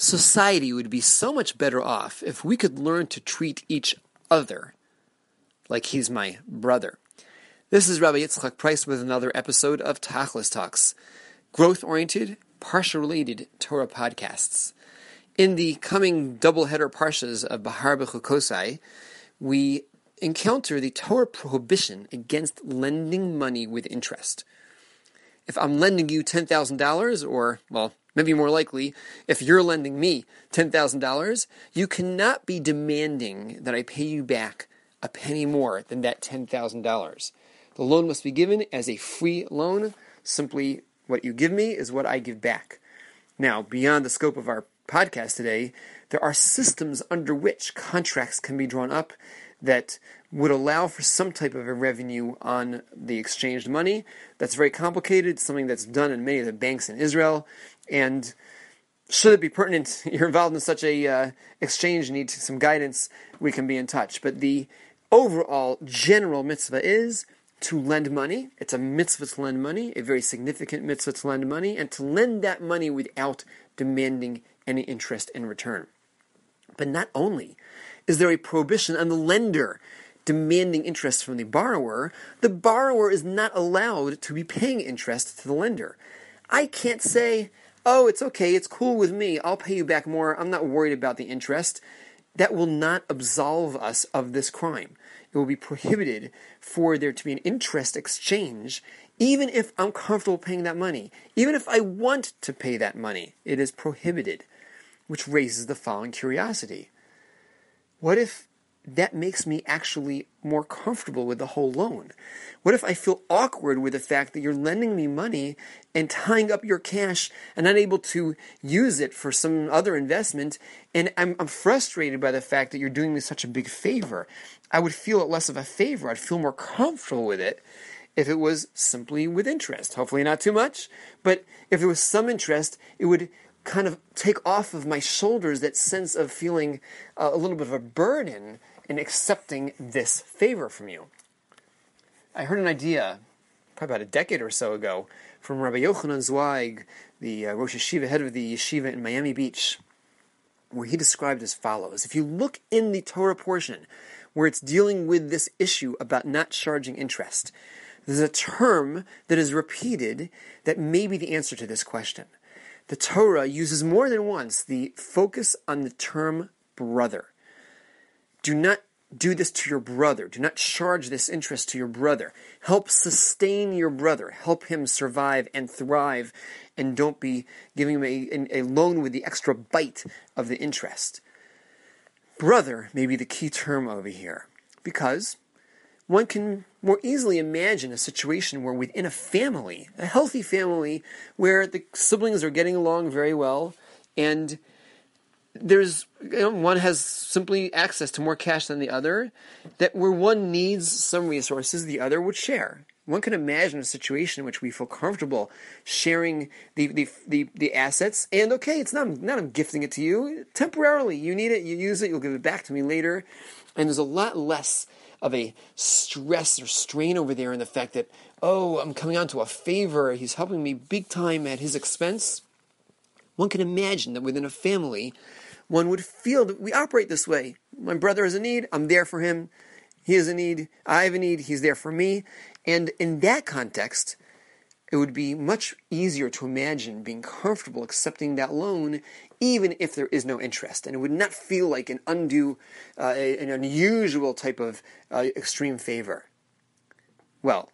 society would be so much better off if we could learn to treat each other like he's my brother. This is Rabbi Yitzchak Price with another episode of Tachlis Talks, growth oriented, parsha related Torah podcasts. In the coming double header parshas of Bahar B'chukosai, we encounter the Torah prohibition against lending money with interest. If I'm lending you $10,000, or, well, maybe more likely, if you're lending me $10,000, you cannot be demanding that I pay you back a penny more than that $10,000. The loan must be given as a free loan. Simply what you give me is what I give back. Now, beyond the scope of our podcast today, there are systems under which contracts can be drawn up that would allow for some type of a revenue on the exchanged money. That's very complicated, something that's done in many of the banks in Israel. And should it be pertinent, you're involved in such a uh, exchange, need some guidance, we can be in touch. But the overall general mitzvah is to lend money. It's a mitzvah to lend money, a very significant mitzvah to lend money, and to lend that money without demanding any interest in return. But not only is there a prohibition on the lender demanding interest from the borrower, the borrower is not allowed to be paying interest to the lender. I can't say, oh, it's okay, it's cool with me, I'll pay you back more, I'm not worried about the interest. That will not absolve us of this crime. It will be prohibited for there to be an interest exchange, even if I'm comfortable paying that money. Even if I want to pay that money, it is prohibited. Which raises the following curiosity what if that makes me actually more comfortable with the whole loan? What if I feel awkward with the fact that you're lending me money and tying up your cash and unable to use it for some other investment? And I'm, I'm frustrated by the fact that you're doing me such a big favor. I would feel it less of a favor. I'd feel more comfortable with it if it was simply with interest. Hopefully, not too much, but if there was some interest, it would kind of take off of my shoulders that sense of feeling uh, a little bit of a burden in accepting this favor from you. I heard an idea probably about a decade or so ago from Rabbi Yochanan Zweig, the uh, Rosh Yeshiva head of the yeshiva in Miami Beach, where he described as follows. If you look in the Torah portion where it's dealing with this issue about not charging interest, there's a term that is repeated that may be the answer to this question the Torah uses more than once the focus on the term brother. Do not do this to your brother. Do not charge this interest to your brother. Help sustain your brother. Help him survive and thrive, and don't be giving him a, a loan with the extra bite of the interest. Brother may be the key term over here because one can more easily imagine a situation where within a family, a healthy family, where the siblings are getting along very well, and there's you know, one has simply access to more cash than the other, that where one needs some resources, the other would share. One can imagine a situation in which we feel comfortable sharing the, the, the, the assets, and okay, it's not, not I'm gifting it to you. Temporarily, you need it, you use it, you'll give it back to me later. And there's a lot less of a stress or strain over there in the fact that, oh, I'm coming on to a favor, he's helping me big time at his expense. One can imagine that within a family, one would feel that we operate this way. My brother has a need, I'm there for him. He has a need, I have a need, he's there for me. And in that context, it would be much easier to imagine being comfortable accepting that loan even if there is no interest. And it would not feel like an undue, uh, an unusual type of uh, extreme favor. Well,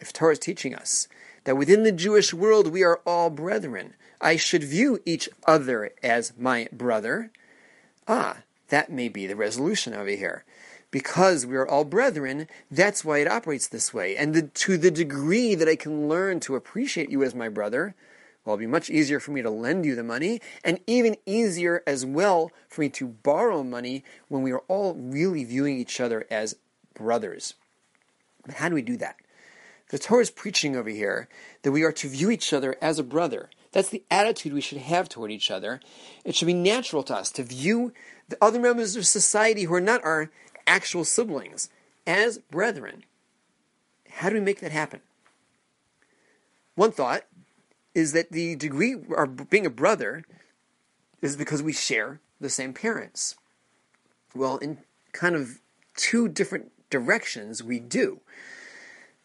if Torah is teaching us that within the Jewish world we are all brethren, I should view each other as my brother. Ah, that may be the resolution over here because we are all brethren, that's why it operates this way. And the, to the degree that I can learn to appreciate you as my brother, well, it'll be much easier for me to lend you the money, and even easier as well for me to borrow money when we are all really viewing each other as brothers. But how do we do that? The Torah is preaching over here that we are to view each other as a brother. That's the attitude we should have toward each other. It should be natural to us to view the other members of society who are not our actual siblings as brethren. How do we make that happen? One thought is that the degree of being a brother is because we share the same parents. Well, in kind of two different directions, we do.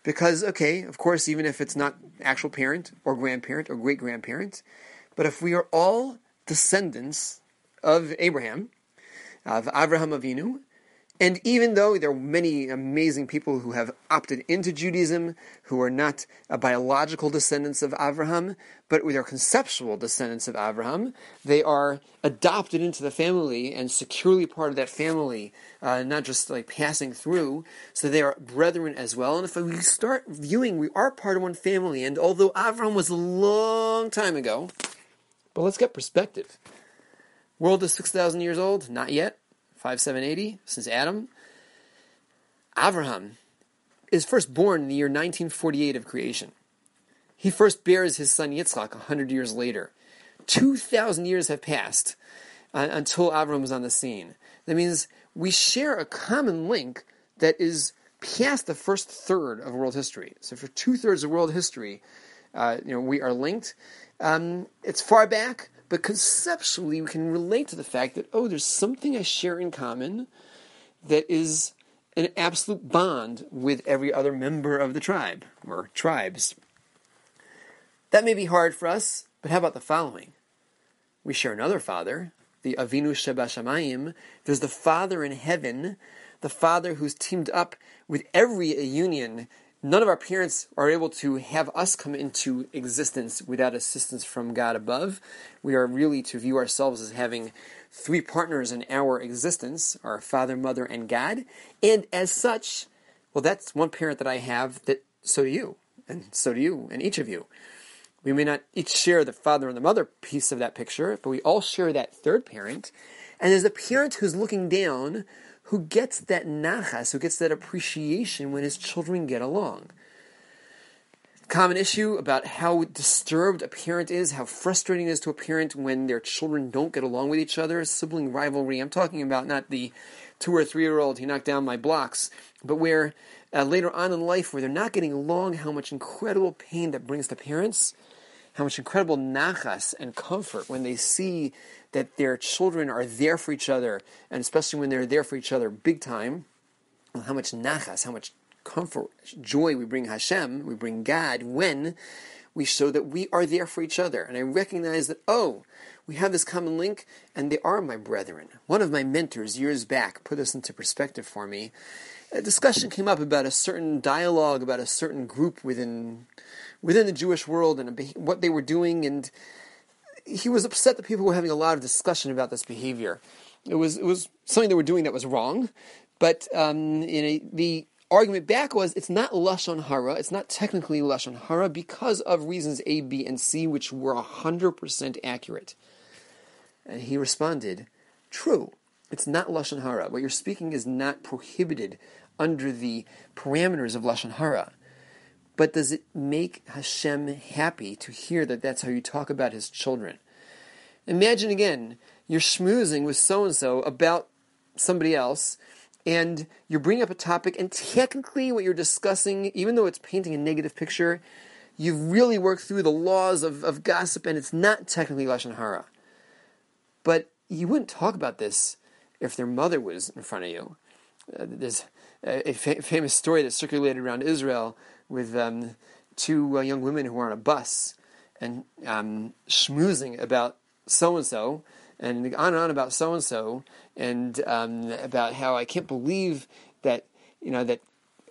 Because, okay, of course, even if it's not actual parent or grandparent or great grandparent, but if we are all descendants of Abraham, of Abraham Avinu, and even though there are many amazing people who have opted into Judaism, who are not biological descendants of Abraham, but they are conceptual descendants of Abraham, they are adopted into the family and securely part of that family, uh, not just like passing through. So they are brethren as well. And if we start viewing, we are part of one family. And although Abraham was a long time ago, but let's get perspective. World is 6,000 years old? Not yet. 5780 since Adam. Abraham is first born in the year 1948 of creation. He first bears his son Yitzchak 100 years later. 2,000 years have passed uh, until Abraham was on the scene. That means we share a common link that is past the first third of world history. So for two thirds of world history, uh, you know, we are linked. Um, it's far back, but conceptually, we can relate to the fact that, oh, there's something I share in common that is an absolute bond with every other member of the tribe, or tribes. That may be hard for us, but how about the following? We share another Father, the Avinu Sheba Shamayim. There's the Father in heaven, the Father who's teamed up with every union none of our parents are able to have us come into existence without assistance from God above. We are really to view ourselves as having three partners in our existence our Father, Mother, and God. And as such, well, that's one parent that I have that so do you, and so do you, and each of you. We may not each share the father and the mother piece of that picture, but we all share that third parent. And there's a parent who's looking down who gets that nachas, who gets that appreciation when his children get along. Common issue about how disturbed a parent is, how frustrating it is to a parent when their children don't get along with each other, sibling rivalry. I'm talking about not the two or three year old, he knocked down my blocks, but where uh, later on in life, where they're not getting along, how much incredible pain that brings to parents, how much incredible nachas and comfort when they see that their children are there for each other, and especially when they're there for each other big time, how much nachas, how much comfort, joy we bring Hashem, we bring God when we show that we are there for each other. And I recognize that, oh, we have this common link, and they are my brethren. One of my mentors years back put this into perspective for me. A discussion came up about a certain dialogue about a certain group within within the Jewish world and what they were doing, and he was upset that people were having a lot of discussion about this behavior. It was it was something they were doing that was wrong, but um, the argument back was it's not lashon hara, it's not technically lashon hara because of reasons A, B, and C, which were hundred percent accurate. And he responded, "True, it's not lashon hara. What you're speaking is not prohibited under the parameters of lashon hara." But does it make Hashem happy to hear that that's how you talk about his children? Imagine again, you're schmoozing with so and so about somebody else, and you're bringing up a topic, and technically what you're discussing, even though it's painting a negative picture, you've really worked through the laws of, of gossip, and it's not technically Lashon Hara. But you wouldn't talk about this if their mother was in front of you. Uh, there's a, a fa- famous story that circulated around Israel with um, two uh, young women who were on a bus and um, schmoozing about so and so, and on and on about so and so, and about how I can't believe that you know that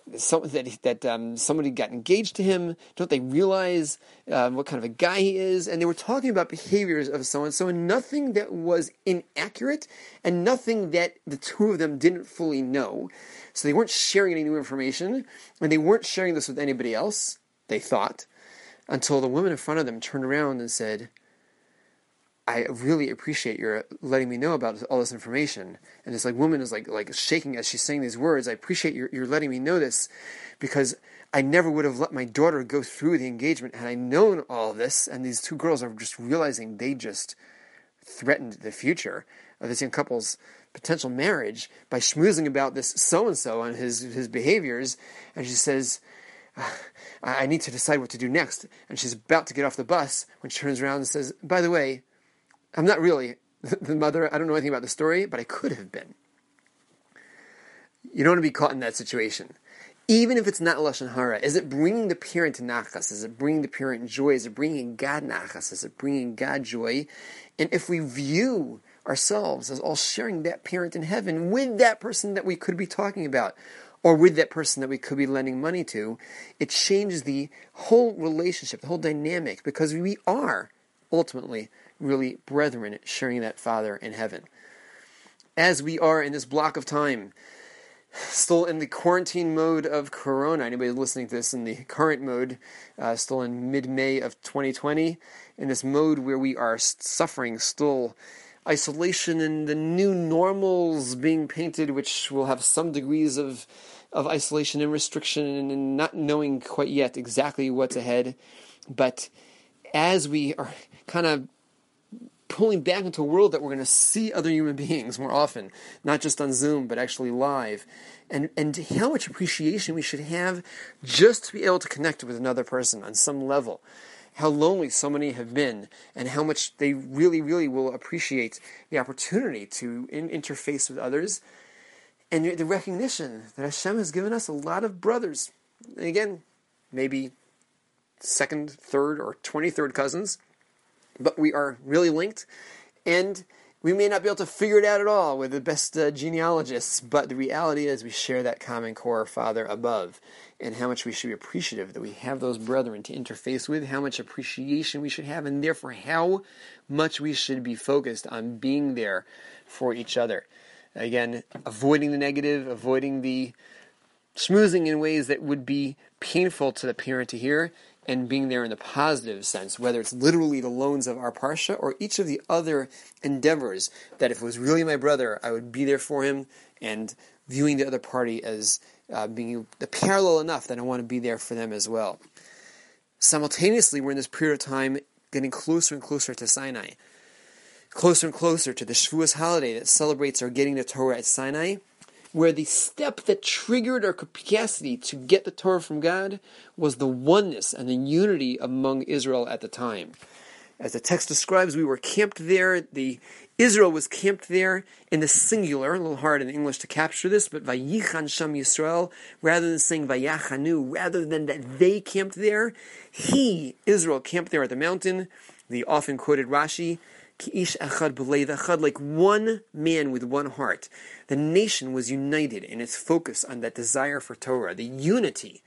that that um, somebody got engaged to him. Don't they realize um, what kind of a guy he is? And they were talking about behaviors of so and so, and nothing that was inaccurate, and nothing that the two of them didn't fully know. So they weren't sharing any new information, and they weren't sharing this with anybody else. They thought until the woman in front of them turned around and said, I really appreciate your letting me know about all this information. And this like woman is like like shaking as she's saying these words. I appreciate your your letting me know this because I never would have let my daughter go through the engagement had I known all this. And these two girls are just realizing they just threatened the future of this young couple's potential marriage by schmoozing about this so and so and his his behaviors. And she says, ah, I need to decide what to do next. And she's about to get off the bus when she turns around and says, By the way, I'm not really the mother. I don't know anything about the story, but I could have been. You don't want to be caught in that situation. Even if it's not Lashon Hara, is it bringing the parent to Nachas? Is it bringing the parent joy? Is it bringing God Nachas? Is it bringing God joy? And if we view ourselves as all sharing that parent in heaven with that person that we could be talking about, or with that person that we could be lending money to, it changes the whole relationship, the whole dynamic, because we are ultimately really brethren sharing that Father in heaven. As we are in this block of time, still in the quarantine mode of Corona. Anybody listening to this in the current mode, uh, still in mid May of 2020, in this mode where we are suffering still isolation and the new normals being painted, which will have some degrees of of isolation and restriction and not knowing quite yet exactly what's ahead. But as we are kind of pulling back into a world that we're going to see other human beings more often, not just on Zoom, but actually live. And, and how much appreciation we should have just to be able to connect with another person on some level. How lonely so many have been, and how much they really, really will appreciate the opportunity to in- interface with others, and the recognition that Hashem has given us a lot of brothers. And again, maybe second, third, or 23rd cousins but we are really linked. And we may not be able to figure it out at all with the best uh, genealogists, but the reality is we share that common core Father above, and how much we should be appreciative that we have those brethren to interface with, how much appreciation we should have, and therefore how much we should be focused on being there for each other. Again, avoiding the negative, avoiding the schmoozing in ways that would be painful to the parent to hear, and being there in the positive sense, whether it's literally the loans of our parsha or each of the other endeavors that if it was really my brother, I would be there for him and viewing the other party as uh, being the parallel enough that I want to be there for them as well. Simultaneously, we're in this period of time getting closer and closer to Sinai, closer and closer to the Shavuos holiday that celebrates our getting the Torah at Sinai where the step that triggered our capacity to get the Torah from God was the oneness and the unity among Israel at the time. As the text describes, we were camped there. The Israel was camped there in the singular, a little hard in English to capture this, but Vayichan Sham Yisrael, rather than saying Vayachanu, rather than that they camped there, he, Israel, camped there at the mountain. The often quoted Rashi, Like one man with one heart. The nation was united in its focus on that desire for Torah. The unity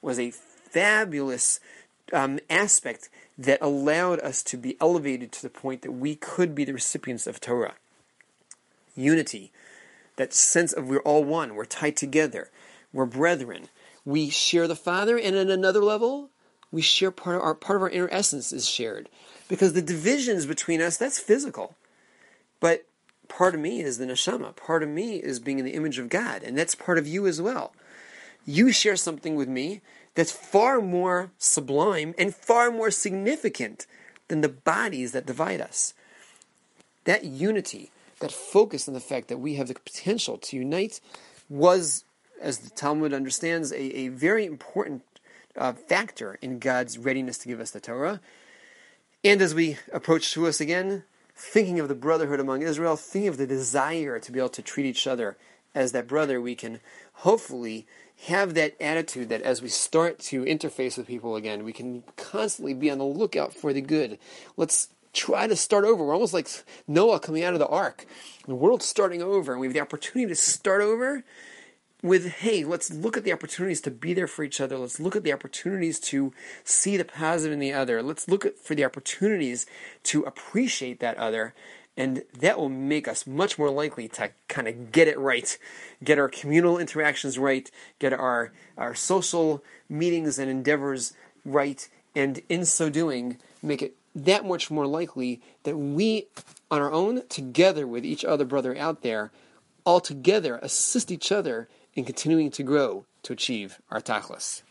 was a fabulous um, aspect that allowed us to be elevated to the point that we could be the recipients of Torah. Unity, that sense of we're all one, we're tied together, we're brethren. We share the Father, and at another level, we share part of our part of our inner essence is shared. Because the divisions between us, that's physical. But part of me is the neshama. Part of me is being in the image of God. And that's part of you as well. You share something with me that's far more sublime and far more significant than the bodies that divide us. That unity, that focus on the fact that we have the potential to unite, was, as the Talmud understands, a, a very important uh, factor in God's readiness to give us the Torah and as we approach us again, thinking of the brotherhood among Israel, thinking of the desire to be able to treat each other as that brother, we can hopefully have that attitude that as we start to interface with people again, we can constantly be on the lookout for the good. Let's try to start over. We're almost like Noah coming out of the ark. The world's starting over, and we have the opportunity to start over with hey, let's look at the opportunities to be there for each other. Let's look at the opportunities to see the positive in the other. Let's look at, for the opportunities to appreciate that other. And that will make us much more likely to kind of get it right, get our communal interactions right, get our, our social meetings and endeavors right, and in so doing, make it that much more likely that we, on our own, together with each other brother out there, all together assist each other in continuing to grow to achieve our tachlis.